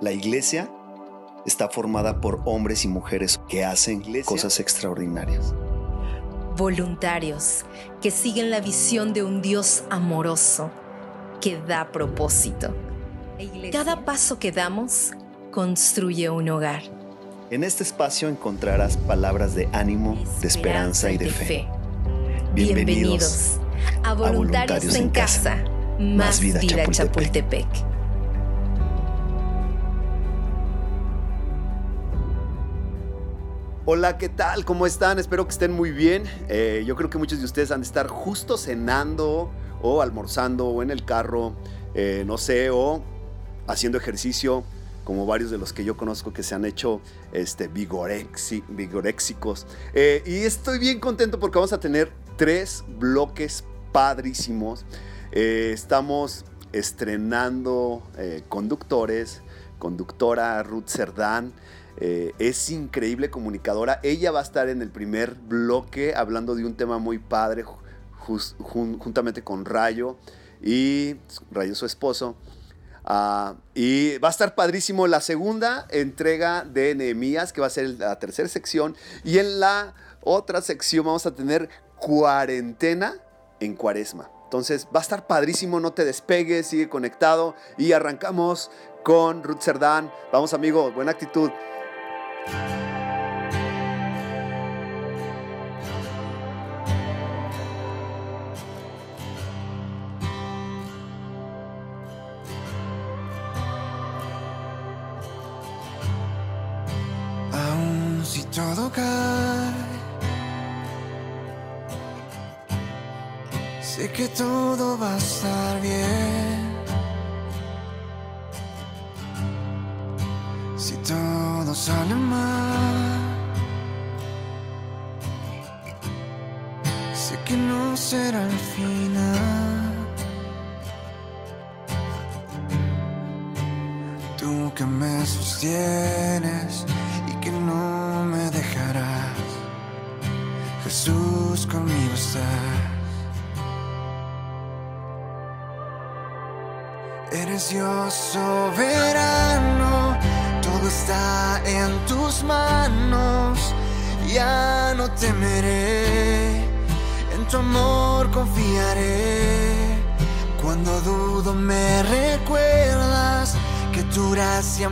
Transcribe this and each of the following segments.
La iglesia está formada por hombres y mujeres que hacen cosas extraordinarias. Voluntarios que siguen la visión de un Dios amoroso que da propósito. Cada paso que damos construye un hogar. En este espacio encontrarás palabras de ánimo, de esperanza y de fe. Bienvenidos a Voluntarios en Casa, más vida Chapultepec. Hola, ¿qué tal? ¿Cómo están? Espero que estén muy bien. Eh, yo creo que muchos de ustedes han de estar justo cenando o almorzando o en el carro, eh, no sé, o haciendo ejercicio, como varios de los que yo conozco que se han hecho este, vigoréxicos. Eh, y estoy bien contento porque vamos a tener tres bloques padrísimos. estamos estrenando conductores, conductora Ruth Cerdán. Eh, es increíble comunicadora. Ella va a estar en el primer bloque hablando de un tema muy padre juntamente con Rayo y Rayo su esposo. Ah, y va a estar padrísimo la segunda entrega de Nehemías, que va a ser la tercera sección. Y en la otra sección vamos a tener cuarentena en cuaresma. Entonces va a estar padrísimo, no te despegues, sigue conectado y arrancamos con Ruth Cerdán. Vamos amigos, buena actitud. Aún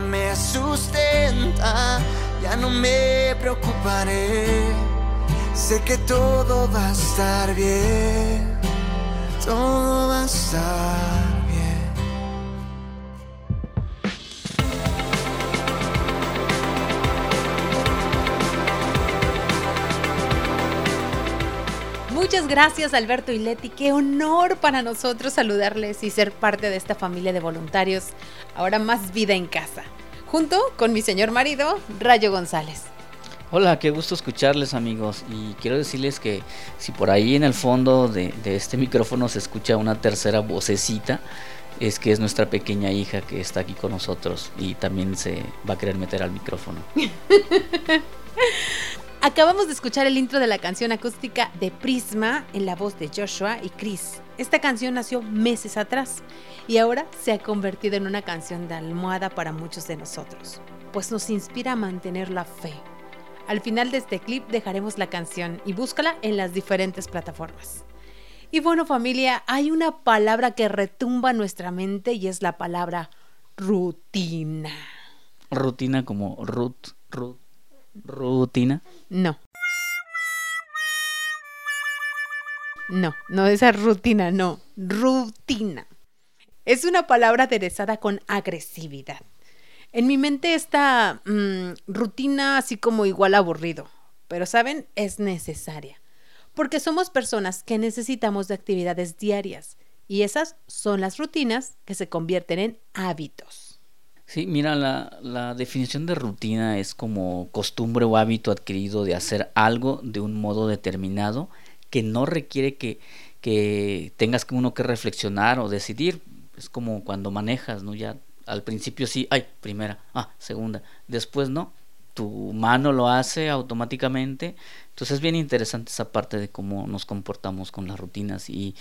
me sustenta, ya no me preocuparé, sé que todo va a estar bien, todo va a estar Muchas gracias Alberto y Leti, qué honor para nosotros saludarles y ser parte de esta familia de voluntarios. Ahora más vida en casa, junto con mi señor marido, Rayo González. Hola, qué gusto escucharles amigos y quiero decirles que si por ahí en el fondo de, este micrófono se escucha una tercera vocecita, es que es nuestra pequeña hija que está aquí con nosotros y también se va a querer meter al micrófono. Acabamos de escuchar el intro de la canción acústica de Prisma en la voz de Joshua y Chris. Esta canción nació meses atrás y ahora se ha convertido en una canción de almohada para muchos de nosotros, pues nos inspira a mantener la fe. Al final de este clip dejaremos la canción y búscala en las diferentes plataformas. Y bueno familia, hay una palabra que retumba nuestra mente y es la palabra rutina. Rutina como root, root rutina? No. No, no esa rutina, no, rutina. Es una palabra aderezada con agresividad. En mi mente esta mm, rutina así como igual aburrido, pero saben, es necesaria, porque somos personas que necesitamos de actividades diarias y esas son las rutinas que se convierten en hábitos. Sí, mira, la, la, definición de rutina es como costumbre o hábito adquirido de hacer algo de un modo determinado que no requiere que, que tengas uno que reflexionar o decidir. Es como cuando manejas, ¿no? Ya al principio sí, ay, primera, ah, segunda, después no, tu mano lo hace automáticamente. Entonces es bien interesante esa parte de cómo nos comportamos con las rutinas y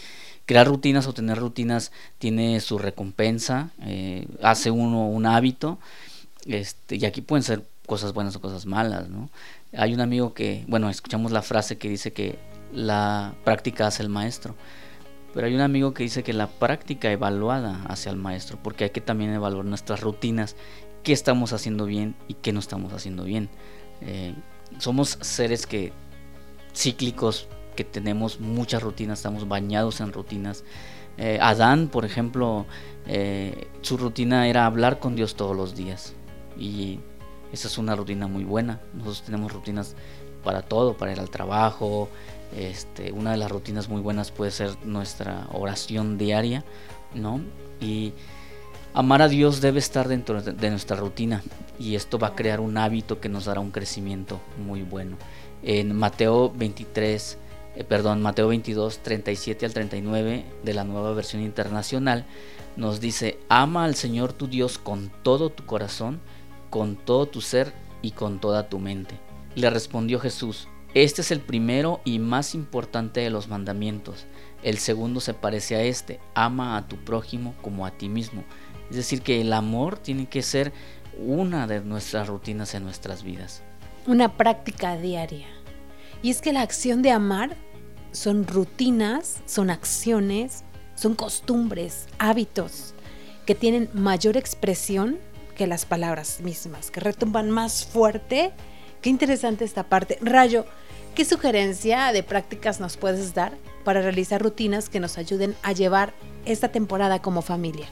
crear rutinas o tener rutinas tiene su recompensa, eh, hace uno un hábito Este, y aquí pueden ser cosas buenas o cosas malas, ¿no? Hay un amigo que, bueno, escuchamos la frase que dice que la práctica hace el maestro. Pero hay un amigo que dice que la práctica evaluada hace al maestro, porque hay que también evaluar nuestras rutinas, qué estamos haciendo bien y qué no estamos haciendo bien. Eh, somos seres que cíclicos, que tenemos muchas rutinas, estamos bañados en rutinas. Eh, Adán, por ejemplo, eh, su rutina era hablar con Dios todos los días. Y esa es una rutina muy buena. Nosotros tenemos rutinas para todo, para ir al trabajo. Este, una de las rutinas muy buenas puede ser nuestra oración diaria, ¿no? Y amar a Dios debe estar dentro de nuestra rutina y esto va a crear un hábito que nos dará un crecimiento muy bueno. En Mateo 23, eh, perdón, Mateo 22, 37 al 39 de la nueva versión internacional nos dice, ama al Señor tu Dios con todo tu corazón, con todo tu ser y con toda tu mente. Le respondió Jesús, este es el primero y más importante de los mandamientos. El segundo se parece a este, ama a tu prójimo como a ti mismo. Es decir, que el amor tiene que ser una de nuestras rutinas en nuestras vidas. Una práctica diaria. Y es que la acción de amar son rutinas, son acciones, son costumbres, hábitos que tienen mayor expresión que las palabras mismas, que retumban más fuerte. Qué interesante esta parte. Rayo, ¿qué sugerencia de prácticas nos puedes dar para realizar rutinas que nos ayuden a llevar esta temporada como familia?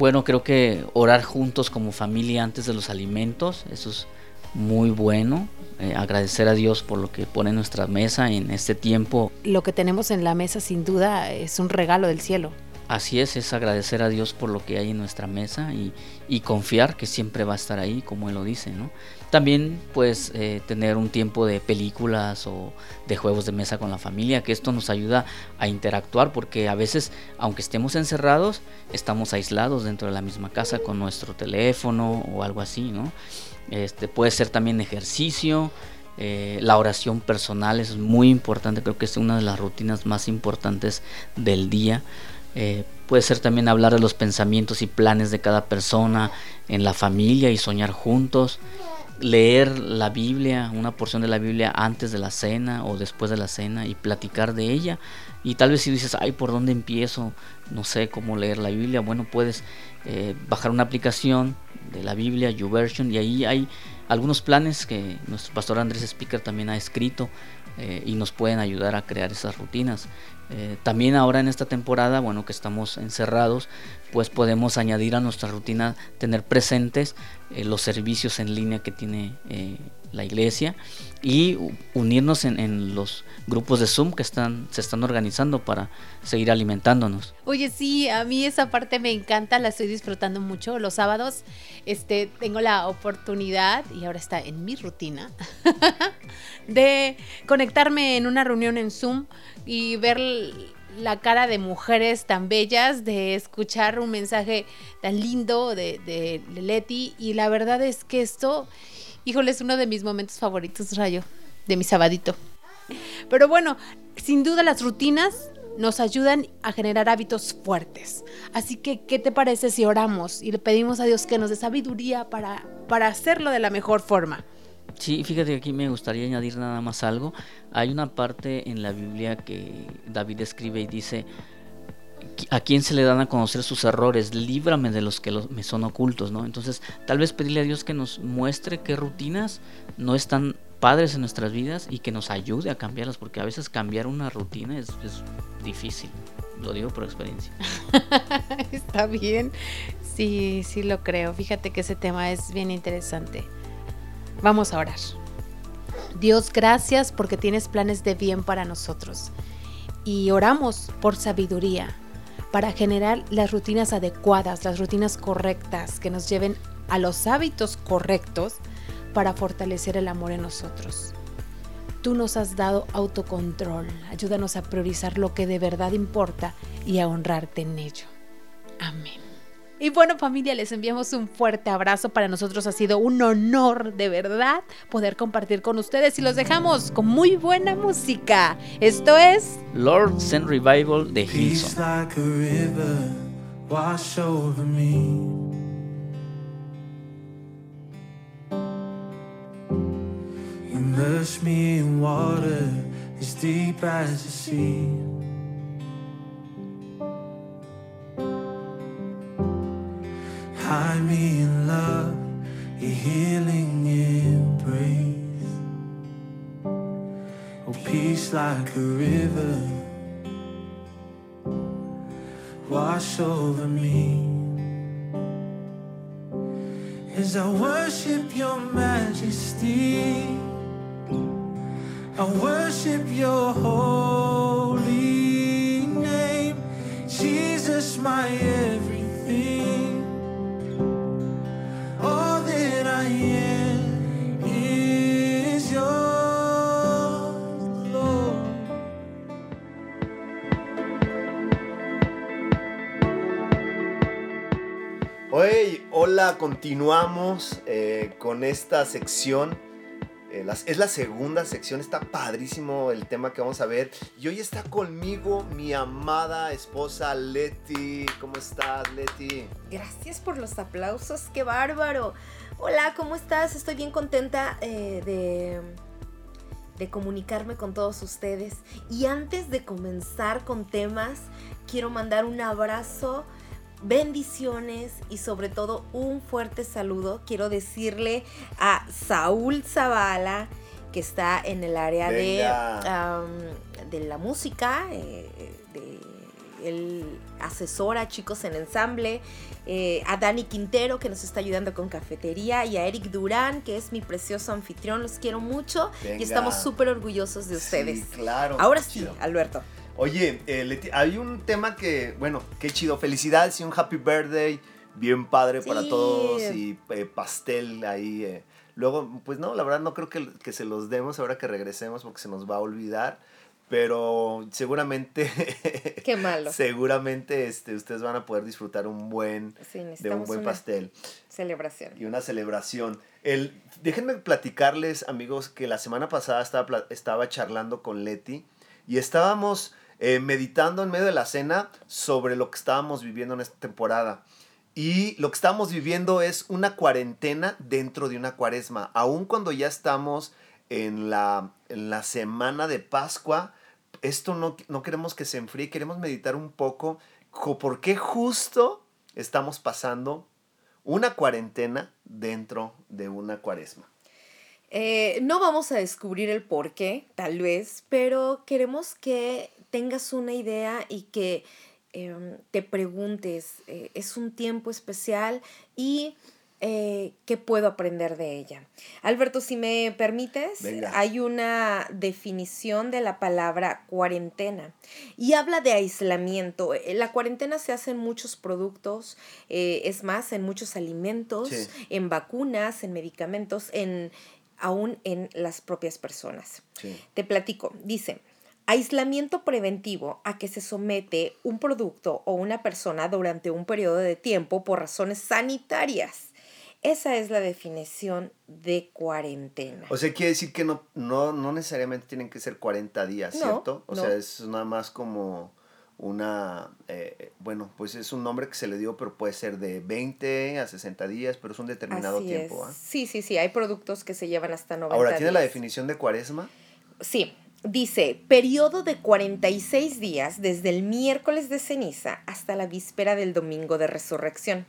Bueno, creo que orar juntos como familia antes de los alimentos, eso es muy bueno. Eh, agradecer a Dios por lo que pone en nuestra mesa en este tiempo. Lo que tenemos en la mesa sin duda es un regalo del cielo. Así es, es agradecer a Dios por lo que hay en nuestra mesa y, confiar que siempre va a estar ahí, como Él lo dice, ¿no? También pues eh, tener un tiempo de películas o de juegos de mesa con la familia, que esto nos ayuda a interactuar porque a veces, aunque estemos encerrados, estamos aislados dentro de la misma casa con nuestro teléfono o algo así, ¿no? Este, puede ser también ejercicio, eh, la oración personal es muy importante, creo que es una de las rutinas más importantes del día. Eh, puede ser también hablar de los pensamientos y planes de cada persona en la familia y soñar juntos. Leer la Biblia, una porción de la Biblia antes de la cena o después de la cena y platicar de ella. Y tal vez si dices, ay, ¿por dónde empiezo? No sé cómo leer la Biblia. Bueno, puedes eh, bajar una aplicación de la Biblia, YouVersion, y ahí hay algunos planes que nuestro pastor Andrés Speaker también ha escrito eh, y nos pueden ayudar a crear esas rutinas. Eh, también ahora en esta temporada, bueno, que estamos encerrados, pues podemos añadir a nuestra rutina tener presentes eh, los servicios en línea que tiene la iglesia y unirnos en, los grupos de Zoom que están, se están organizando para seguir alimentándonos. Oye, sí, a mí esa parte me encanta, la estoy disfrutando mucho. Los sábados este, tengo la oportunidad, y ahora está en mi rutina, de conectarme en una reunión en Zoom y ver la cara de mujeres tan bellas, de escuchar un mensaje tan lindo de, de, Leti. Y la verdad es que esto, híjole, es uno de mis momentos favoritos, Rayo, de mi sabadito. Pero bueno, sin duda las rutinas nos ayudan a generar hábitos fuertes. Así que, ¿qué te parece si oramos y le pedimos a Dios que nos dé sabiduría para, para hacerlo de la mejor forma? Sí, fíjate que aquí me gustaría añadir nada más algo. Hay una parte en la Biblia que David escribe y dice, a quién se le dan a conocer sus errores, líbrame de los que me son ocultos, ¿no? Entonces, tal vez pedirle a Dios que nos muestre qué rutinas no están padres en nuestras vidas y que nos ayude a cambiarlas, porque a veces cambiar una rutina es, es difícil. Lo digo por experiencia. Está bien. Sí, sí lo creo. Fíjate que ese tema es bien interesante. Vamos a orar. Dios, gracias porque tienes planes de bien para nosotros. Y oramos por sabiduría para generar las rutinas adecuadas, las rutinas correctas que nos lleven a los hábitos correctos para fortalecer el amor en nosotros. Tú nos has dado autocontrol, ayúdanos a priorizar lo que de verdad importa y a honrarte en ello. Amén. Y bueno familia, les enviamos un fuerte abrazo. Para nosotros ha sido un honor de verdad poder compartir con ustedes y los dejamos con muy buena música. Esto es Lord's and Revival de Hilson. Immerse me in water as deep as the sea. Hide me in love, your healing embrace. Oh, peace like a river, wash over me. As I worship your majesty, I worship your holy name, Jesus, my everything. Hola, continuamos eh, con esta sección. Eh, es la segunda sección, está padrísimo el tema que vamos a ver. Y hoy está conmigo mi amada esposa Leti. ¿Cómo estás, Leti? Gracias por los aplausos, qué bárbaro. Hola, ¿cómo estás? Estoy bien contenta eh, de comunicarme con todos ustedes. Y antes de comenzar con temas, quiero mandar un abrazo, bendiciones y sobre todo un fuerte saludo. Quiero decirle a Saúl Zavala, que está en el área de, de la música, eh, de él asesora a chicos en ensamble, eh, a Dani Quintero que nos está ayudando con cafetería y a Eric Durán que es mi precioso anfitrión, los quiero mucho Venga. y estamos súper orgullosos de ustedes. Sí, claro. Ahora sí. Alberto. Oye, eh, Leti, hay un tema que, bueno, qué chido. Felicidades y un happy birthday. Bien padre para todos. Y eh, pastel ahí. eh. Luego, pues no, la verdad no creo que, que se los demos ahora que regresemos porque se nos va a olvidar. Pero seguramente, Qué malo. seguramente este, ustedes van a poder disfrutar un buen, Sí, de un buen pastel celebración. y una celebración. El, déjenme platicarles, amigos, que la semana pasada estaba, estaba charlando con Leti y estábamos eh, meditando en medio de la cena sobre lo que estábamos viviendo en esta temporada. Y lo que estamos viviendo es una cuarentena dentro de una cuaresma. Aun cuando ya estamos en la, en la semana de Pascua, esto no, no queremos que se enfríe, queremos meditar un poco co- por qué justo estamos pasando una cuarentena dentro de una cuaresma. Eh, no vamos a descubrir el por qué, tal vez, pero queremos que tengas una idea y que em, te preguntes, eh, es un tiempo especial y eh, qué puedo aprender de ella. Alberto, si me permites, Venga. hay una definición de la palabra cuarentena y habla de aislamiento. Eh, La cuarentena se hace en muchos productos, es más, en muchos alimentos, Sí. en vacunas, en medicamentos, en aún en las propias personas. Sí. Te platico, dice, aislamiento preventivo a que se somete un producto o una persona durante un periodo de tiempo por razones sanitarias. Esa es la definición de cuarentena. O sea, quiere decir que no, no, no necesariamente tienen que ser 40 días, No, ¿cierto? O no. sea, es nada más como una, eh, bueno, pues es un nombre que se le dio, pero puede ser de 20 a 60 días, pero es un determinado Así tiempo. ¿ah? Sí, sí, sí, hay productos que se llevan hasta 90 Ahora, ¿tiene la definición de cuaresma? Sí, dice, periodo de 46 días desde el miércoles de ceniza hasta la víspera del domingo de resurrección,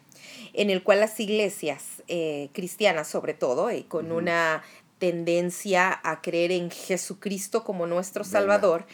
en el cual las iglesias eh, cristianas, sobre todo, eh, con una tendencia a creer en Jesucristo como nuestro. Salvador,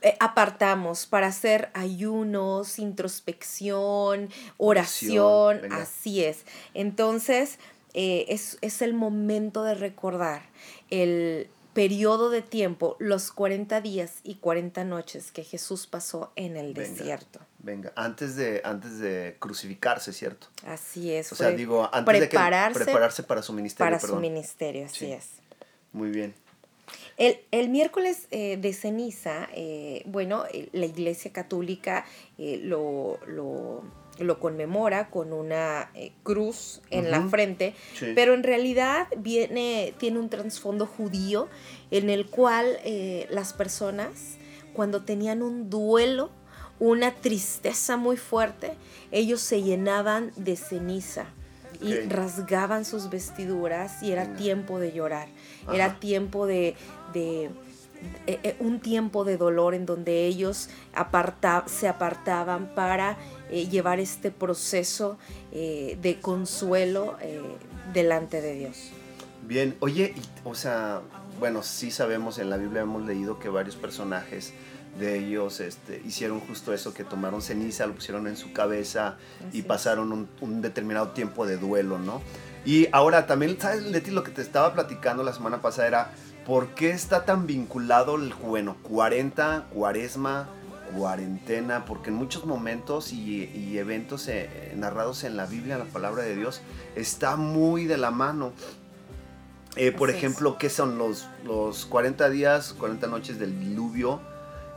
eh, apartamos para hacer ayunos, introspección, oración, Oración, venga. así es. Entonces, eh, es, es el momento de recordar el periodo de tiempo, los 40 días y 40 noches que Jesús pasó en el Venga. desierto. Venga, antes de, antes de crucificarse, ¿cierto? Así es. O sea, digo, antes prepararse de que prepararse para su ministerio, para su ministerio, así Sí. es. Muy bien. El, el miércoles eh, de ceniza, eh, bueno, eh, la Iglesia Católica eh, lo, lo, lo conmemora con una eh, cruz en la frente, Sí. pero en realidad viene, tiene un trasfondo judío en el cual eh, las personas, cuando tenían un duelo, una tristeza muy fuerte, ellos se llenaban de ceniza y rasgaban sus vestiduras y era Venga. tiempo de llorar, Ajá. era tiempo de, de- eh, eh, un tiempo de dolor en donde ellos aparta- se apartaban para eh, llevar este proceso eh, de consuelo delante de Dios. Bien, oye, y, o sea, bueno, sí sabemos, en la Biblia hemos leído que varios personajes de ellos este, hicieron justo eso, que tomaron ceniza, lo pusieron en su cabeza Así y pasaron un, un determinado tiempo de duelo, ¿no? Y ahora también, ¿sabes, Leti? Lo que te estaba platicando la semana pasada era, ¿por qué está tan vinculado el, bueno, 40, cuaresma, cuarentena? Porque en muchos momentos y, y eventos eh, narrados en la Biblia, en la palabra de Dios, está muy de la mano. Eh, por ejemplo, ¿qué son los, los 40 días, 40 noches del diluvio?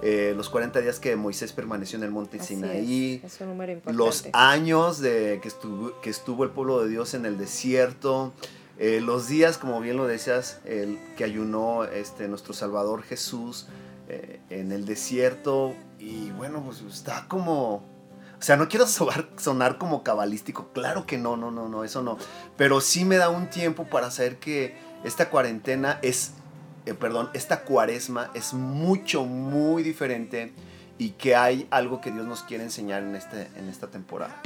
Eh, los 40 días que Moisés permaneció en el monte Así Sinaí, es, es un número importante. los años de que estuvo, que estuvo el pueblo de Dios en el desierto, eh, los días, como bien lo decías, el que ayunó este, nuestro Salvador Jesús eh, en el desierto. Y bueno, pues está como... O sea, no quiero sonar, como cabalístico, claro que no, no, no, no, eso no. Pero sí me da un tiempo para saber que esta cuarentena es, eh, perdón, esta cuaresma es mucho, muy diferente y que hay algo que Dios nos quiere enseñar en, este, en esta temporada.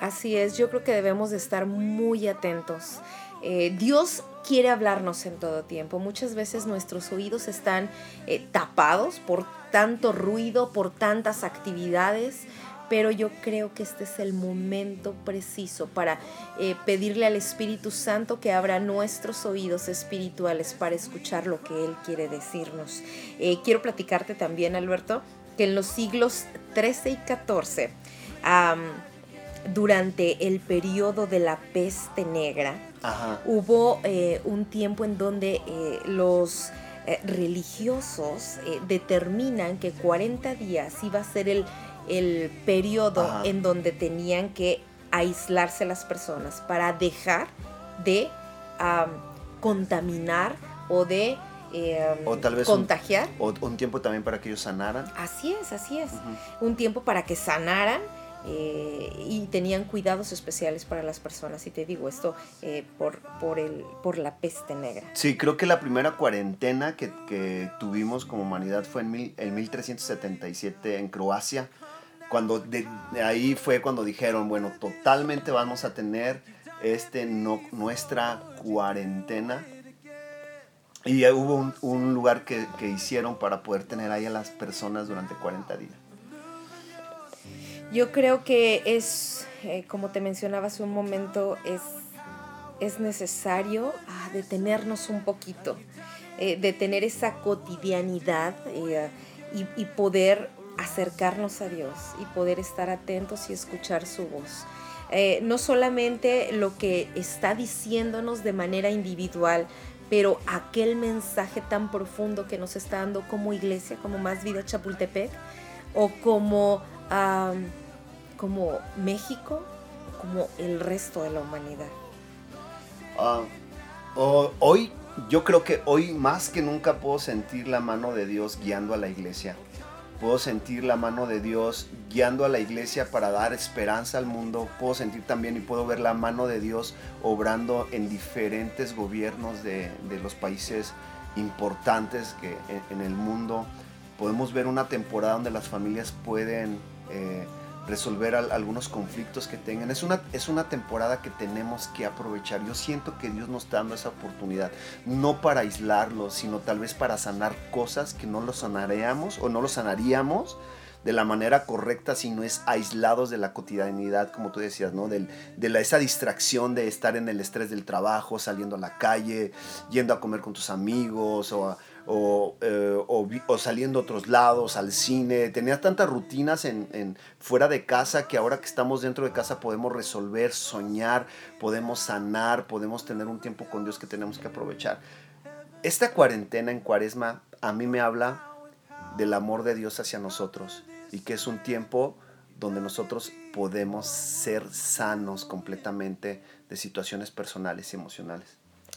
Así es, yo creo que debemos de estar muy atentos. Eh, Dios quiere hablarnos en todo tiempo. Muchas veces nuestros oídos están eh, tapados por tanto ruido, por tantas actividades, pero yo creo que este es el momento preciso para eh, pedirle al Espíritu Santo que abra nuestros oídos espirituales para escuchar lo que Él quiere decirnos. Quiero platicarte también, Alberto, que en los siglos 13 y 14, am, durante el periodo de la peste negra, Ajá. hubo eh, un tiempo en donde eh, los eh, religiosos eh, determinan que 40 días iba a ser el, el periodo Ajá. en donde tenían que aislarse las personas para dejar de am, contaminar o de eh, O tal vez un- contagiar. O un tiempo también para que ellos sanaran. Así es, así es. Un tiempo para que sanaran eh, y tenían cuidados especiales para las personas. Y te digo esto eh, por, por, el, por la peste negra. Sí, creo que la primera cuarentena que, que tuvimos como humanidad fue en, mil, en 1377 en Croacia. Cuando de, ahí fue cuando dijeron, bueno, totalmente vamos a tener este no, nuestra cuarentena. Y hubo un, un lugar que, que hicieron para poder tener ahí a las personas durante 40 días. Yo creo que es, eh, como te mencionaba hace un momento, es, es necesario ah, detenernos un poquito, eh, detener esa cotidianidad eh, y, y poder acercarnos a Dios y poder estar atentos y escuchar su voz. No solamente lo que está diciéndonos de manera individual, pero aquel mensaje tan profundo que nos está dando como iglesia, como Más Vida Chapultepec, o como, como México, como el resto de la humanidad. Ah, hoy, yo creo que hoy más que nunca puedo sentir la mano de Dios guiando a la iglesia. Puedo sentir la mano de Dios guiando a la iglesia para dar esperanza al mundo. Puedo sentir también y puedo ver la mano de Dios obrando en diferentes gobiernos de, los países importantes que en, en el mundo. Podemos ver una temporada donde las familias pueden eh, resolver al- algunos conflictos que tengan. Es una, es una temporada que tenemos que aprovechar. Yo siento que Dios nos está dando esa oportunidad, no para aislarlos, sino tal vez para sanar cosas que no lo sanaríamos o no lo sanaríamos de la manera correcta si no es aislados de la cotidianidad, como tú decías, ¿no? Del- de la, esa distracción de estar en el estrés del trabajo, saliendo a la calle, yendo a comer con tus amigos o, a- o, eh, o saliendo a otros lados, al cine. Tenías tantas rutinas en, en- fuera de casa que ahora que estamos dentro de casa podemos resolver, soñar, podemos sanar, podemos tener un tiempo con Dios que tenemos que aprovechar. Esta cuarentena en cuaresma a mí me habla del amor de Dios hacia nosotros y que es un tiempo donde nosotros podemos ser sanos completamente de situaciones personales y emocionales.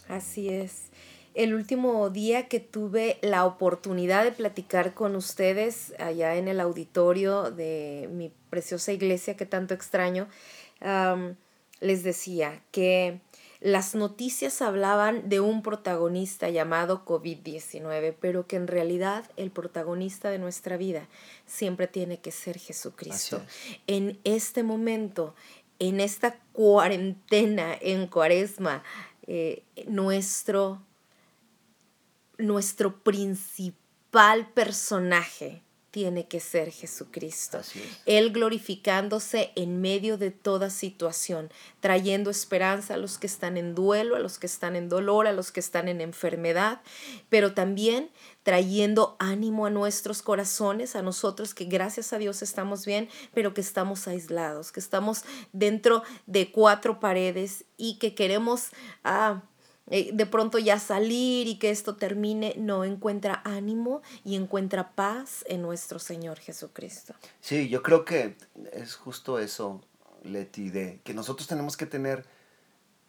Así es. El último día que tuve la oportunidad de platicar con ustedes allá en el auditorio de mi preciosa iglesia que tanto extraño, les decía que las noticias hablaban de un protagonista llamado COVID-19, pero que en realidad el protagonista de nuestra vida siempre tiene que ser Jesucristo. En este momento, en esta cuarentena, en cuaresma, eh, nuestro, nuestro principal personaje tiene que ser Jesucristo. Él glorificándose en medio de toda situación, trayendo esperanza a los que están en duelo, a los que están en dolor, a los que están en enfermedad, pero también trayendo ánimo a nuestros corazones, a nosotros que gracias a Dios estamos bien, pero que estamos aislados, que estamos dentro de cuatro paredes y que queremos... Ah, eh, de pronto ya salir y que esto termine, no encuentra ánimo y encuentra paz en nuestro Señor Jesucristo. Sí, yo creo que es justo eso, Leti, de que nosotros tenemos que tener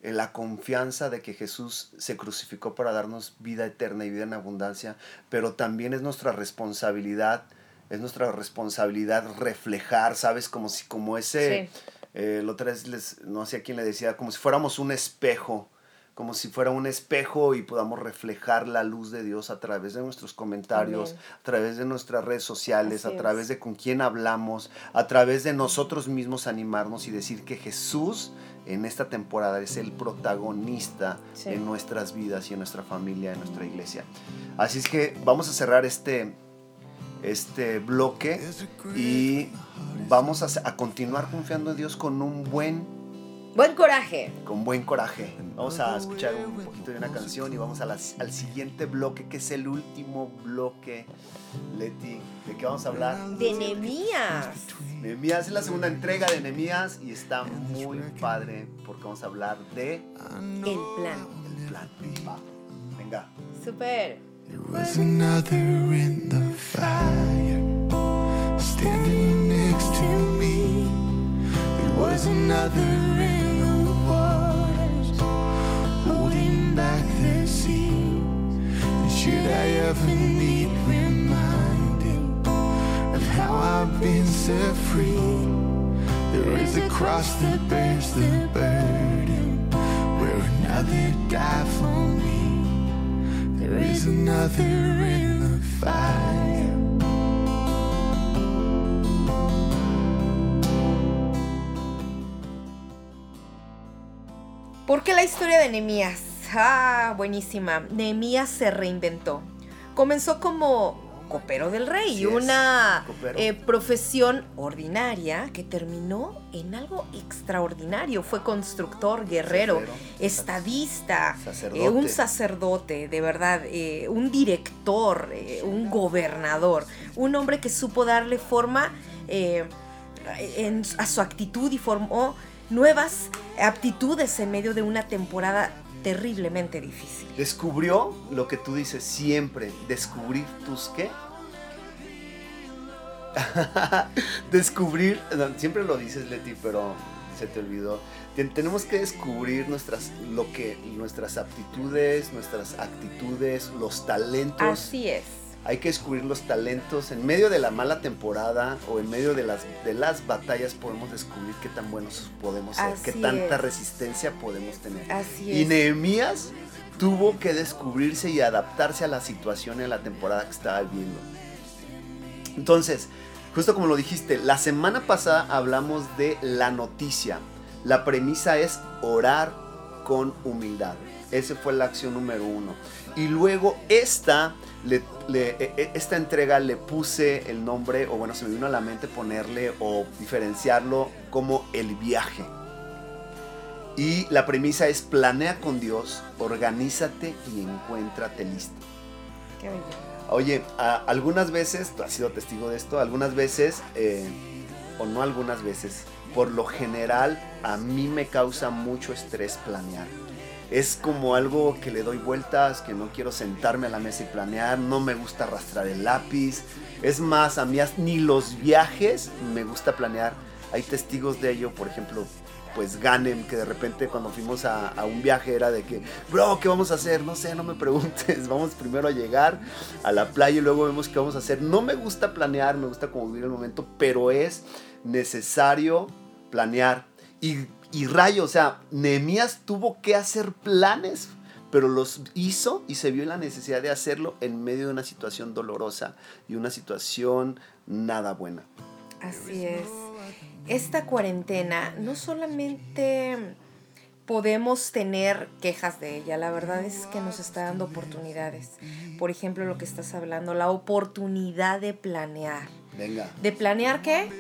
la confianza de que Jesús se crucificó para darnos vida eterna y vida en abundancia, pero también es nuestra responsabilidad, es nuestra responsabilidad reflejar, ¿sabes? Como si, como ese, sí. eh, la otra vez les, no sé a quién le decía, como si fuéramos un espejo como si fuera un espejo y podamos reflejar la luz de Dios a través de nuestros comentarios, a través de nuestras redes sociales, a través de con quién hablamos, a través de nosotros mismos animarnos y decir que Jesús en esta temporada es el protagonista en nuestras vidas y en nuestra familia, en nuestra iglesia. Así es que vamos a cerrar este, este bloque y vamos a, a continuar confiando en Dios con un buen Buen coraje. Con buen coraje. Vamos a escuchar un poquito de una canción y vamos a al siguiente bloque, que es el último bloque. Leti, ¿de qué vamos a hablar? De Nemías. Nemías es la segunda entrega de Nemías y está muy padre porque vamos a hablar de... El plan. El plan. Va. Venga. Super. was another in the fire, standing next to me. There was another should I ever need reminding of how I've been set free? There is a cross that bears the burden, where another died for me. There is another in the fire. ¿Por qué la historia de Nehemías? Ah, buenísima. Nehemías se reinventó. Comenzó como copero del rey, una eh, profesión ordinaria que terminó en algo extraordinario. Fue constructor, guerrero, estadista, sacerdote. eh, un sacerdote, de verdad, eh, un director, un gobernador, un hombre que supo darle forma en- a su actitud y formó nuevas aptitudes en medio de una temporada terriblemente difícil. Descubrió lo que tú dices siempre, descubrir tus qué. descubrir, siempre lo dices Leti, pero se te olvidó. Ten- tenemos que descubrir nuestras, lo que, nuestras aptitudes, nuestras actitudes, los talentos. Así es. Hay que descubrir los talentos. En medio de la mala temporada o en medio de las, de las batallas podemos descubrir qué tan buenos podemos ser, qué tanta es. resistencia podemos tener. Así Y. Nehemías tuvo que descubrirse y adaptarse a la situación en la temporada que estaba viviendo. Entonces, justo como lo dijiste, la semana pasada hablamos de la noticia. La premisa es orar con humildad. Esa fue la acción número uno. Y luego esta, le- le- e- e- esta entrega le puse el nombre, o bueno, se me vino a la mente ponerle o diferenciarlo como el viaje. Y la premisa es planea con Dios, organízate y encuéntrate listo. Qué bello. Oye, a- algunas veces, tú has sido testigo de esto, algunas veces, eh, o no algunas veces, por lo general a mí me causa mucho estrés planear. Es como algo que le doy vueltas, que no quiero sentarme a la mesa y planear, no me gusta arrastrar el lápiz. Es más, a mí ni los viajes me gusta planear. Hay testigos de ello, por ejemplo, pues Ganem, que de repente cuando fuimos a, a un viaje era de que, bro, ¿qué vamos a hacer? No sé, no me preguntes. Vamos primero a llegar a la playa y luego vemos qué vamos a hacer. No me gusta planear, me gusta como vivir el momento, pero es necesario planear. Y Y rayo, o sea, Nehemías tuvo que hacer planes, pero los hizo y se vio en la necesidad de hacerlo en medio de una situación dolorosa y una situación nada buena. Así es. Esta cuarentena no solamente podemos tener quejas de ella, la verdad es que nos está dando oportunidades. Por ejemplo, lo que estás hablando, la oportunidad de planear. Venga. ¿De planear qué?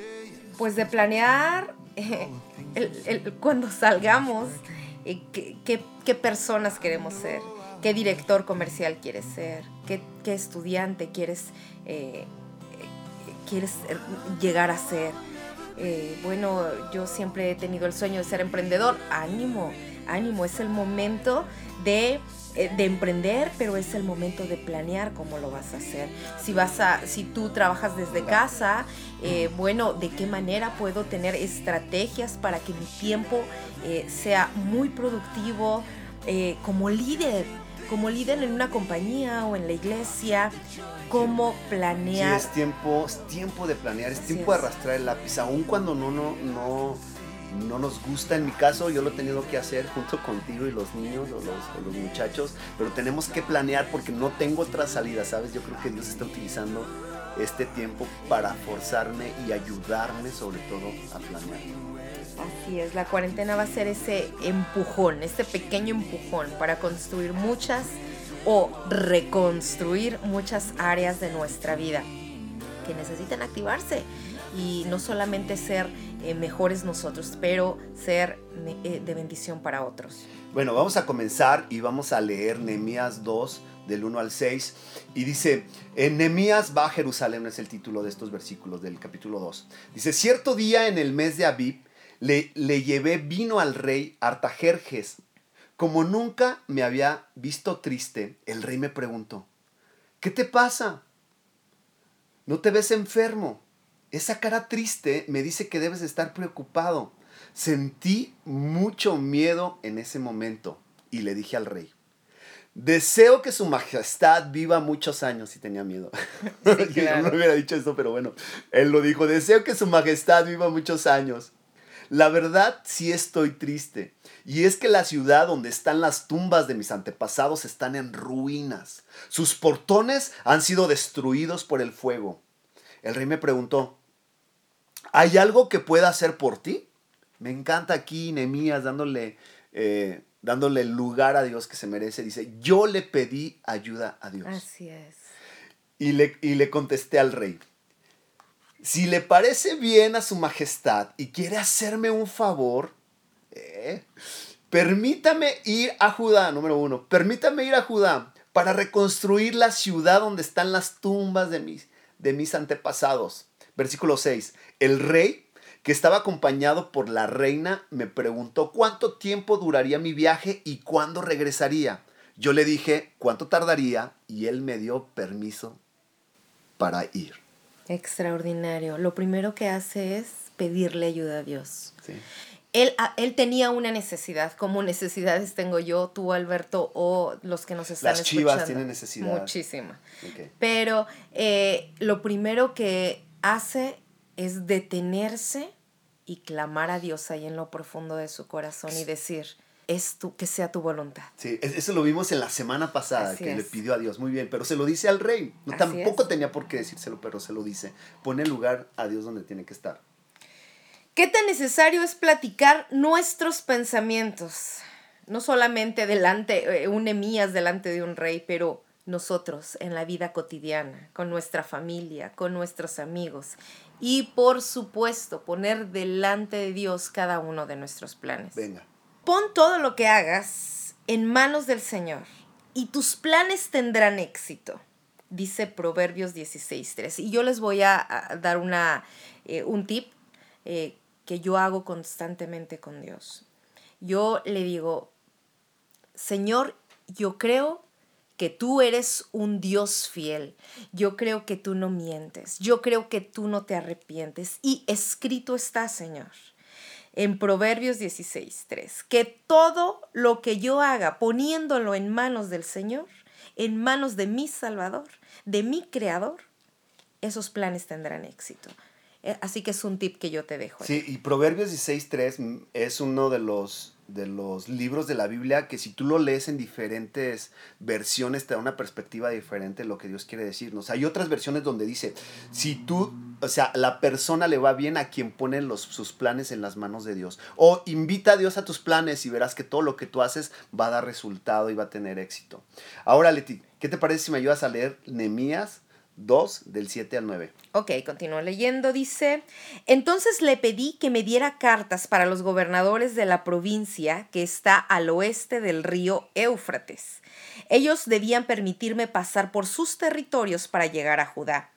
Pues de planear el- el- cuando salgamos, qué, qué- qué personas queremos ser, qué director comercial quieres ser, qué, qué estudiante quieres, eh, quieres llegar a ser. Eh, bueno, yo siempre he tenido el sueño de ser emprendedor. Ánimo, ánimo, es el momento de, eh, de emprender, pero es el momento de planear cómo lo vas a hacer. Si vas a, si tú trabajas desde casa, eh, bueno, ¿de qué manera puedo tener estrategias para que mi tiempo eh, sea muy productivo eh, como líder? Como líder en una compañía o en la iglesia, cómo Sí, planear. es tiempo, es tiempo de planear, es Así tiempo es. de arrastrar el lápiz, aun cuando no, no, no, no nos gusta. En mi caso, yo lo he tenido que hacer junto contigo y los niños o los, muchachos, pero tenemos que planear porque no tengo otra salida, ¿sabes? Yo creo que Dios está utilizando este tiempo para forzarme y ayudarme sobre todo a planear. Así es, la cuarentena va a ser ese empujón, ese pequeño empujón para construir muchas o reconstruir muchas áreas de nuestra vida que necesitan activarse y no solamente ser eh, mejores nosotros, pero ser eh, de bendición para otros. Bueno, vamos a comenzar y vamos a leer Nehemías 2 del 1 al 6 y dice, en Nehemías va a Jerusalén es el título de estos versículos del capítulo 2. Dice, cierto día en el mes de Abib le, le llevé vino al rey Artajerjes. Como nunca me había visto triste, el rey me preguntó, ¿qué te pasa? ¿No te ves enfermo? Esa cara triste me dice que debes estar preocupado. Sentí mucho miedo en ese momento y le dije al rey, deseo que su majestad viva muchos años y tenía miedo. Sí, Yo no hubiera dicho esto, pero bueno, él lo dijo, deseo que su majestad viva muchos años. La verdad sí estoy triste. Y es que la ciudad donde están las tumbas de mis antepasados están en ruinas. Sus portones han sido destruidos por el fuego. El rey me preguntó, ¿hay algo que pueda hacer por ti? Me encanta aquí Nehemías dándole, eh, dándole el lugar a Dios que se merece. Dice, yo le pedí ayuda a Dios. Así es. Y le, y le contesté al rey, si le parece bien a su majestad y quiere hacerme un favor, eh, permítame ir a Judá, número uno, permítame ir a Judá para reconstruir la ciudad donde están las tumbas de mis, de mis antepasados. Versículo 6, el rey que estaba acompañado por la reina me preguntó cuánto tiempo duraría mi viaje y cuándo regresaría. Yo le dije cuánto tardaría y él me dio permiso para ir. Extraordinario. Lo primero que hace es pedirle ayuda a Dios. Sí. Él, a- él tenía una necesidad, como necesidades tengo yo, tú, Alberto, o los que nos están Las chivas escuchando. tienen necesidad. Muchísima. Pero eh, lo primero que hace es detenerse y clamar a Dios ahí en lo profundo de su corazón y decir, es tu, que sea tu voluntad. Sí, es- eso lo vimos en la semana pasada, Así que le pidió a Dios. Muy bien, pero se lo dice al rey. No, Así tampoco es. tenía por qué decírselo, pero se lo dice. Pone lugar a Dios donde tiene que estar. ¿Qué tan necesario es platicar nuestros pensamientos? No solamente delante, eh, un Emías delante de un rey, pero nosotros en la vida cotidiana, con nuestra familia, con nuestros amigos. Y por supuesto, poner delante de Dios cada uno de nuestros planes. Venga. Pon todo lo que hagas en manos del Señor y tus planes tendrán éxito, dice Proverbios 16.3. Y yo les voy a, dar una, eh, un tip eh, que yo hago constantemente con Dios. Yo le digo, Señor, yo creo que tú eres un Dios fiel. Yo creo que tú no mientes. Yo creo que tú no te arrepientes. Y escrito está, Señor en Proverbios 16, 3, que todo lo que yo haga poniéndolo en manos del Señor, en manos de mi Salvador, de mi Creador, esos planes tendrán éxito. Eh, Así que es un tip que yo te dejo. Sí, y Proverbios 16.3 mm, es uno de los, de los libros de la Biblia que si tú lo lees en diferentes versiones te da una perspectiva diferente de lo que Dios quiere decirnos. Hay otras versiones donde dice, si tú, o sea, la persona le va bien a quien pone los, sus planes en las manos de Dios. O invita a Dios a tus planes y verás que todo lo que tú haces va a dar resultado y va a tener éxito. Ahora, Leti, ¿qué te parece si me ayudas a leer Nehemías 2 del 7 al 9? Ok, continúo leyendo. Dice, entonces le pedí que me diera cartas para los gobernadores de la provincia que está al oeste del río Éufrates. Ellos debían permitirme pasar por sus territorios para llegar a Judá.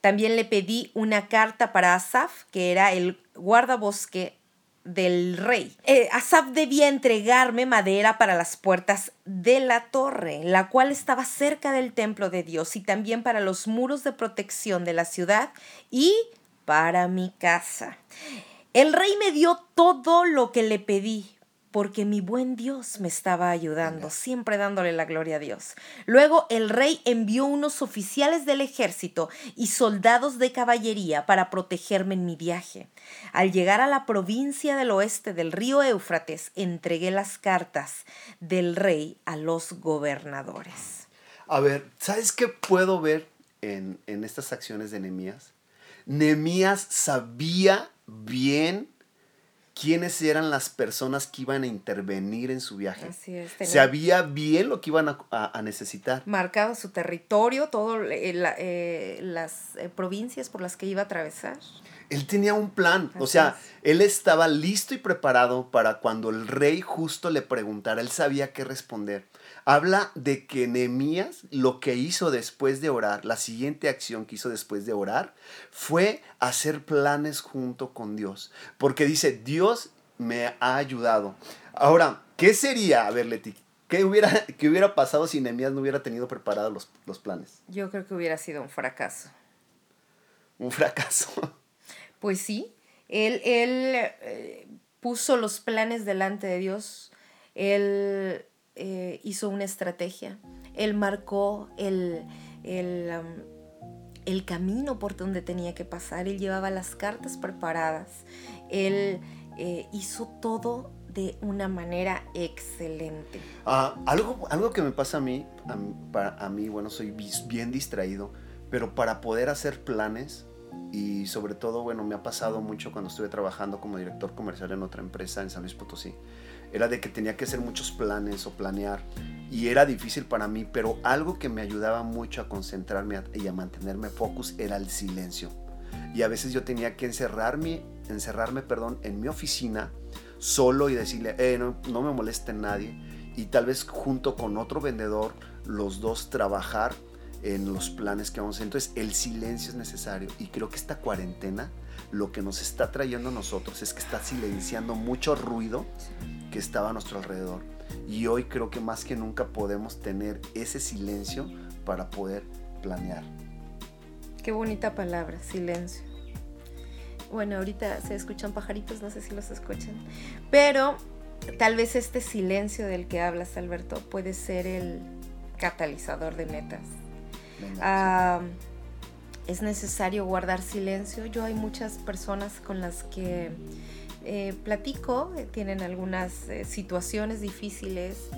También le pedí una carta para Asaf, que era el guardabosque del rey. Eh, debía entregarme madera para las puertas de la torre, la cual estaba cerca del templo de Dios, y también para los muros de protección de la ciudad y para mi casa. El rey me dio todo lo que le pedí, porque mi buen Dios me estaba ayudando, siempre dándole la gloria a Dios. Luego el rey envió unos oficiales del ejército y soldados de caballería para protegerme en mi viaje. Al llegar a la provincia del oeste del río Éufrates, entregué las cartas del rey a los gobernadores. A ver, ¿sabes qué puedo ver en, en estas acciones de Nehemías? Nehemías sabía bien quiénes eran las personas que iban a intervenir en su viaje. Así es. Sabía bien lo que iban a, a- a necesitar. marcado su territorio, todas las eh, provincias por las que iba a atravesar. Él tenía un plan, o sea, él estaba listo y preparado para cuando el rey justo le preguntara, él sabía qué responder. Habla de que Nehemías lo que hizo después de orar, la siguiente acción que hizo después de orar, fue hacer planes junto con Dios. Porque dice, Dios me ha ayudado. Ahora, ¿qué sería, a ver, Leti, qué hubiera, qué hubiera pasado si Nehemías no hubiera tenido preparados los, los planes? Yo creo que hubiera sido un fracaso. Un fracaso. Pues sí, él, él eh, puso los planes delante de Dios, él eh, hizo una estrategia, él marcó el, el, am, el camino por donde tenía que pasar, él llevaba las cartas preparadas, él eh, hizo todo de una manera excelente. Ah, algo, algo que me pasa a mí, a, para, a mí, bueno, soy bien distraído, pero para poder hacer planes, y sobre todo, bueno, me ha pasado mucho cuando estuve trabajando como director comercial en otra empresa en San Luis Potosí, era de que tenía que hacer muchos planes o planear, y era difícil para mí, pero algo que me ayudaba mucho a concentrarme y a mantenerme focus era el silencio. Y a veces yo tenía que encerrarme, encerrarme, perdón, en mi oficina solo y decirle, eh, no, no me moleste nadie. Y tal vez junto con otro vendedor, los dos trabajar en los planes que vamos a hacer. Entonces el silencio es necesario. Y creo que esta cuarentena lo que nos está trayendo a nosotros es que está silenciando mucho ruido que estaba a nuestro alrededor. Y hoy creo que más que nunca podemos tener ese silencio para poder planear. Qué bonita palabra, silencio. Bueno, ahorita se escuchan pajaritos, no sé si los escuchan. Pero tal vez este silencio del que hablas, Alberto, puede ser el catalizador de metas. Venga, Ah, es necesario guardar silencio. Yo hay muchas personas con las que eh, platico, eh, tienen algunas eh, situaciones difíciles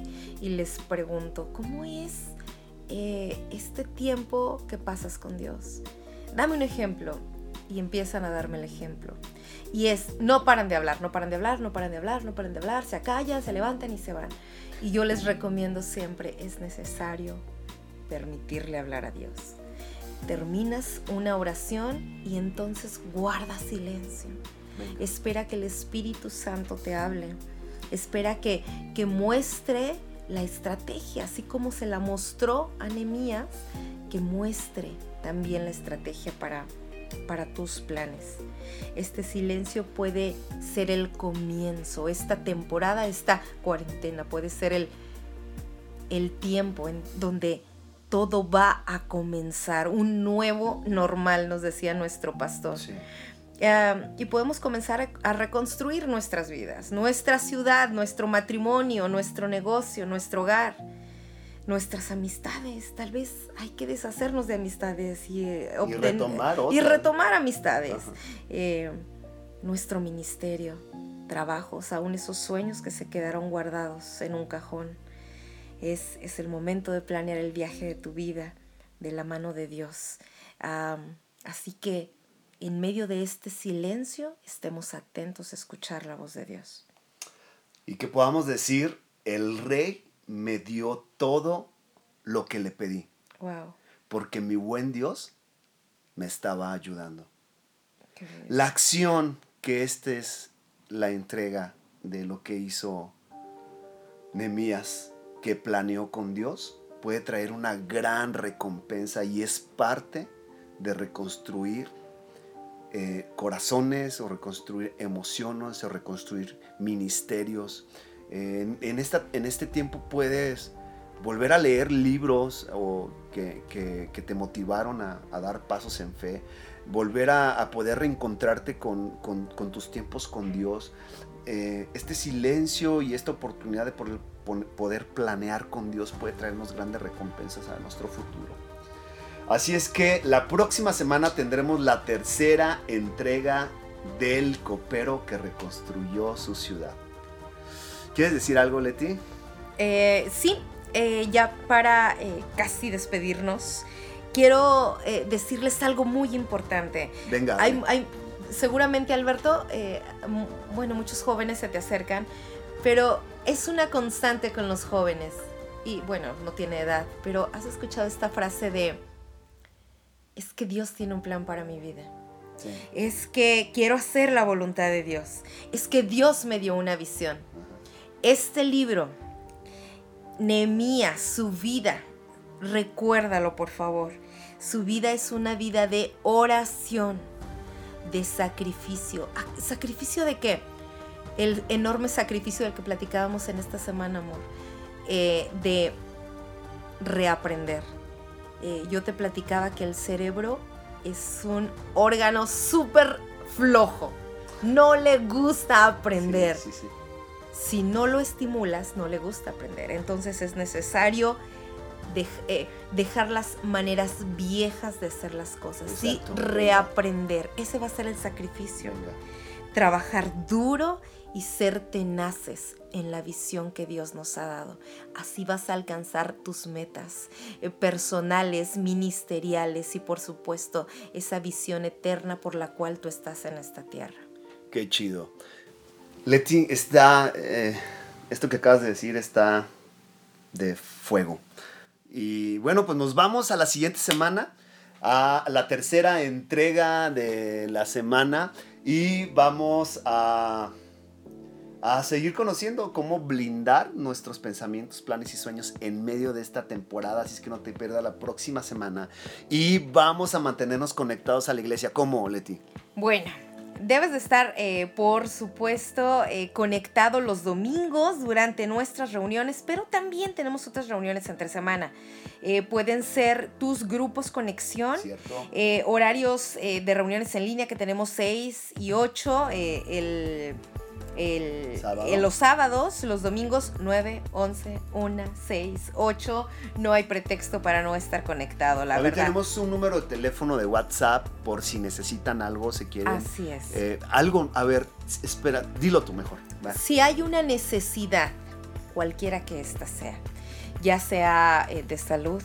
y les pregunto, ¿cómo es este tiempo que pasas con Dios? Dame un ejemplo. Y empiezan a darme el ejemplo. Y es, no paran de hablar, no paran de hablar, no paran de hablar, no paran de hablar, se acallan, se levantan y se van. Y yo les recomiendo siempre, es necesario permitirle hablar a Dios. Terminas una oración y entonces guarda silencio. Venga. Espera que el Espíritu Santo te hable. Espera que, que muestre la estrategia, así como se la mostró a Nehemías, que muestre también la estrategia para, para tus planes. Este silencio puede ser el comienzo, esta temporada, esta cuarentena puede ser el, el tiempo en donde todo va a comenzar, un nuevo normal, nos decía nuestro pastor. Sí. Eh, y podemos comenzar a, a reconstruir nuestras vidas, nuestra ciudad, nuestro matrimonio, nuestro negocio, nuestro hogar. nuestras amistades. Tal vez hay que deshacernos de amistades y, eh, Y retomar y retomar amistades. Eh, nuestro ministerio, trabajos, aún esos sueños que se quedaron guardados en un cajón. Es, es el momento de planear el viaje de tu vida de la mano de Dios. Así que en medio de este silencio estemos atentos a escuchar la voz de Dios. Y que podamos decir, el rey me dio todo lo que le pedí, Wow. porque mi buen Dios me estaba ayudando. La acción que esta es la entrega de lo que hizo Nehemías, que planeó con Dios, puede traer una gran recompensa y es parte de reconstruir eh, corazones o reconstruir emociones o reconstruir ministerios. En, esta, en este tiempo puedes volver a leer libros o que, que- te motivaron a, dar pasos en fe, volver a, poder reencontrarte con, con- tus tiempos con Dios. Eh, este silencio y esta oportunidad de poder planear con Dios puede traernos grandes recompensas a nuestro futuro. Así es que la próxima semana tendremos la tercera entrega del copero que reconstruyó su ciudad. ¿Quieres decir algo, Leti? Eh, sí, eh, ya para eh, casi despedirnos, quiero eh, decirles algo muy importante. Venga. Hay, dale. hay- seguramente, Alberto, bueno, muchos jóvenes se te acercan, pero es una constante con los jóvenes. Y bueno, no tiene edad, pero has escuchado esta frase de, es que Dios tiene un plan para mi vida. Sí. Es que quiero hacer la voluntad de Dios. Es que Dios me dio una visión. Este libro, Nehemías, su vida, recuérdalo por favor. Su vida es una vida de oración, de sacrificio. Ah, ¿Sacrificio de qué? El enorme sacrificio del que platicábamos en esta semana, amor. Eh, de reaprender. Eh, yo te platicaba que el cerebro es un órgano súper flojo. No le gusta aprender Sí, sí, sí. si no lo estimulas, no le gusta aprender. Entonces es necesario eh, dejar las maneras viejas de hacer las cosas. Sí, Exacto. reaprender. Ese va a ser el sacrificio. Venga. Trabajar duro y ser tenaces en la visión que Dios nos ha dado. Así vas a alcanzar tus metas eh, personales, ministeriales y por supuesto esa visión eterna por la cual tú estás en esta tierra. Qué chido. Leti, está. eh, esto que acabas de decir está de fuego. Y bueno, pues nos vamos a la siguiente semana, a la tercera entrega de la semana. Y vamos a, a seguir conociendo cómo blindar nuestros pensamientos, planes y sueños en medio de esta temporada. Así es que no te pierdas la próxima semana. Y vamos a mantenernos conectados a la iglesia. ¿Cómo, Leti? Bueno, debes de estar, eh, por supuesto, eh, conectado los domingos durante nuestras reuniones, pero también tenemos otras reuniones entre semana. Eh, pueden ser tus grupos conexión. Horarios de reuniones en línea que tenemos 6 y 8 eh, el, el- Sábado. en los sábados, los domingos 9, 11, 1, 6, 8. No hay pretexto para no estar conectado, la También verdad. tenemos un número de teléfono de WhatsApp por si necesitan algo, si quieren. Así es. Eh, algo, a ver, espera, dilo tú mejor. va. Si hay una necesidad, cualquiera que ésta sea, ya sea eh, de salud,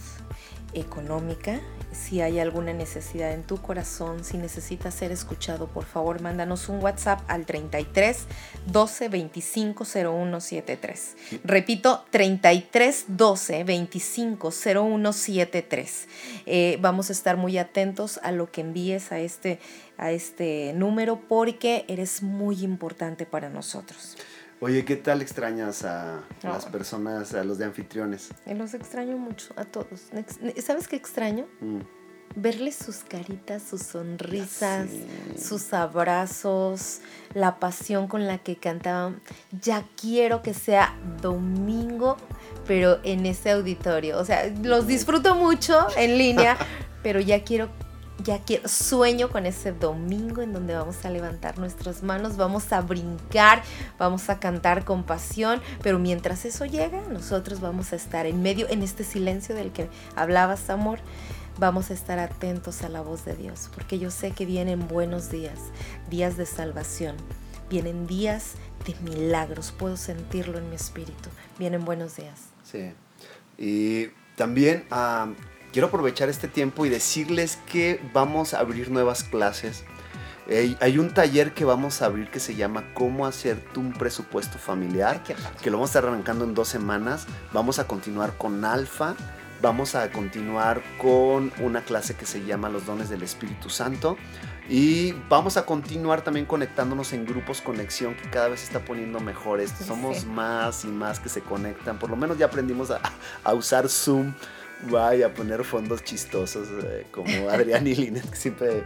económica, si hay alguna necesidad en tu corazón, si necesitas ser escuchado, por favor, mándanos un WhatsApp al 33 12 25 01 73. Repito, 33 12 25 01 73. Eh, vamos a estar muy atentos a lo que envíes a este, a este número porque eres muy importante para nosotros. Oye, ¿qué tal extrañas a No. las personas, a los de anfitriones? Eh, Los extraño mucho a todos. Ex- ¿Sabes qué extraño? Mm, Verles sus caritas, sus sonrisas, sus abrazos, la pasión con la que cantaban. Ya quiero que sea domingo, pero en ese auditorio. O sea, los disfruto mucho en línea, pero ya quiero ya quiero, sueño con ese domingo en donde vamos a levantar nuestras manos, vamos a brincar, vamos a cantar con pasión, pero mientras eso llega, nosotros vamos a estar en medio, en este silencio del que hablabas, amor, vamos a estar atentos a la voz de Dios, porque yo sé que vienen buenos días, días de salvación, vienen días de milagros, puedo sentirlo en mi espíritu, vienen buenos días. Sí. Y también ah, quiero aprovechar este tiempo y decirles que vamos a abrir nuevas clases. Eh, hay un taller que vamos a abrir que se llama Cómo hacerte un presupuesto familiar, Ay, que lo vamos a estar arrancando en dos semanas. Vamos a continuar con Alfa. Vamos a continuar con una clase que se llama Los dones del Espíritu Santo. Y vamos a continuar también conectándonos en grupos conexión que cada vez se está poniendo mejor. Sí. Somos más y más que se conectan. Por lo menos ya aprendimos a, a usar Zoom. Vaya, a poner fondos chistosos eh, como Adrián y Linet, que siempre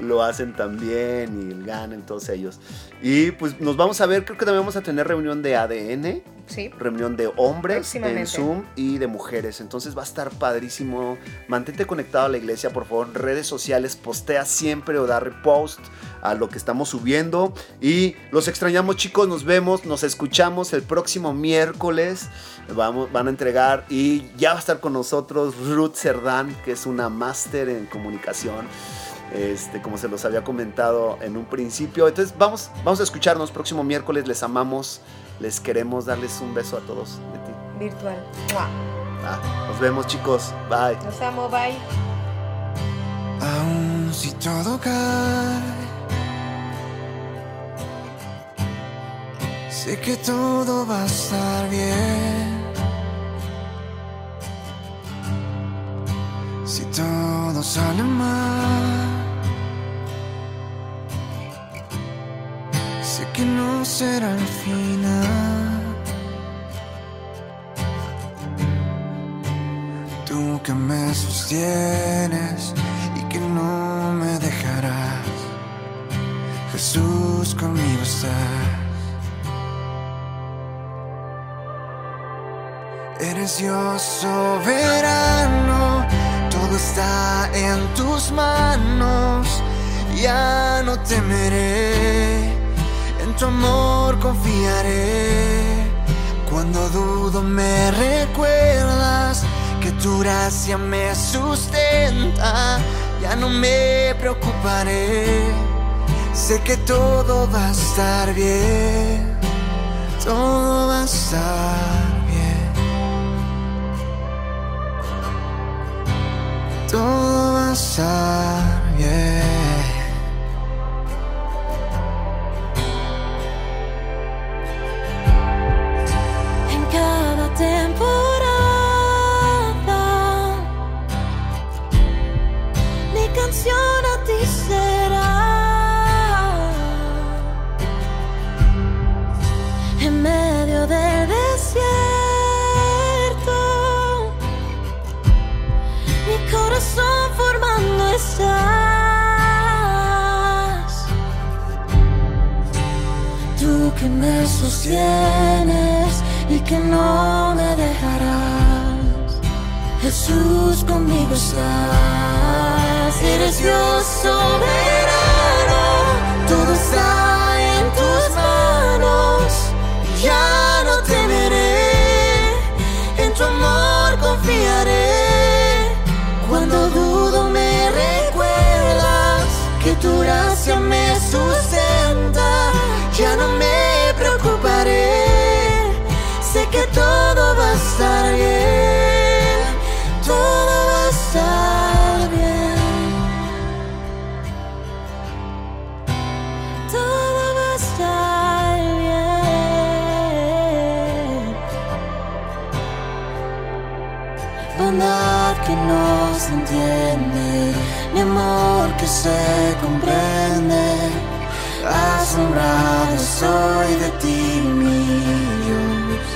lo hacen también, y el Ganen, todos ellos. Y pues nos vamos a ver, creo que también vamos a tener reunión de ADN, Sí. reunión de hombres en. Zoom y de mujeres. Entonces va a estar padrísimo. Mantente conectado a la iglesia, por favor. Redes sociales, postea siempre o da repost a lo que estamos subiendo. Y los extrañamos, chicos. Nos vemos, nos escuchamos el próximo miércoles. Vamos, van a entregar y ya va a estar con nosotros Ruth Cerdán, que es una máster en comunicación. Este, como se los había comentado en un principio. Entonces vamos, vamos a escucharnos próximo miércoles. Les amamos, les queremos darles un beso a todos de ti. Virtual. Ah, nos vemos chicos. Bye. Los amo, bye. Aún si todo cae, sé que todo va a estar bien. Si todo sale mal, será el final. Tú que me sostienes y que no me dejarás. Jesús conmigo estás. Eres Dios soberano, todo está en tus manos. Ya no temeré, tu amor confiaré. Cuando dudo me recuerdas que tu gracia me sustenta. Ya no me preocuparé, sé que todo va a estar bien. Todo va a estar bien. Todo va a estar bien. Asombrado soy de ti, mi Dios.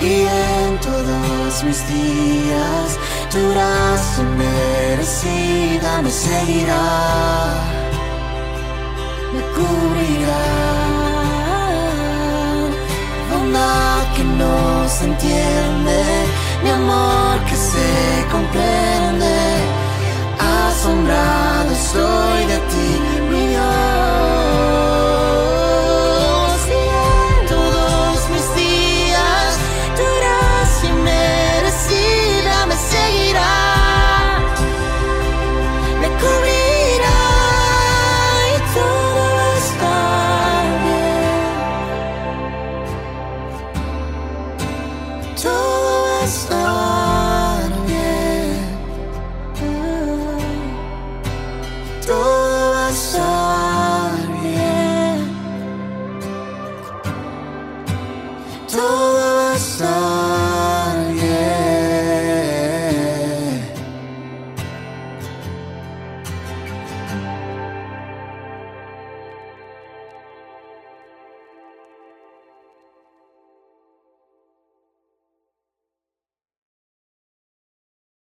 Y en todos mis días tu gracia merecida me seguirá, me cubrirá. Bondad que no se entiende, mi amor que se comprende. asombrado estoy de ti,